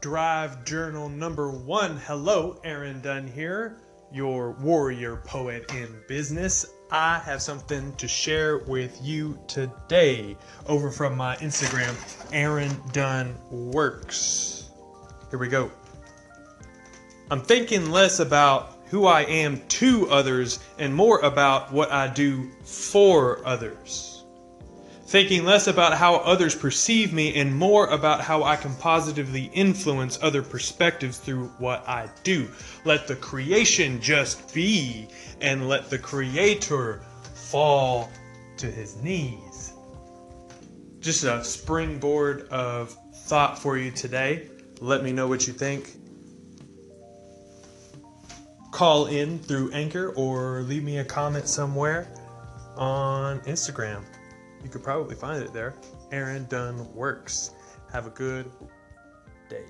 Drive Journal number one. Hello, Aaron Dunn here, your warrior poet in business. I have something to share with you today over from my Instagram, Aaron Dunn Works. Here we go. I'm thinking less about who I am to others and more about what I do for others thinking less about how others perceive me and more about how I can positively influence other perspectives through what I do. Let the creation just be and let the creator fall to his knees. Just a springboard of thought for you today. Let me know what you think. Call in through Anchor or leave me a comment somewhere on Instagram. You could probably find it there. Aaron Dunn Works. Have a good day.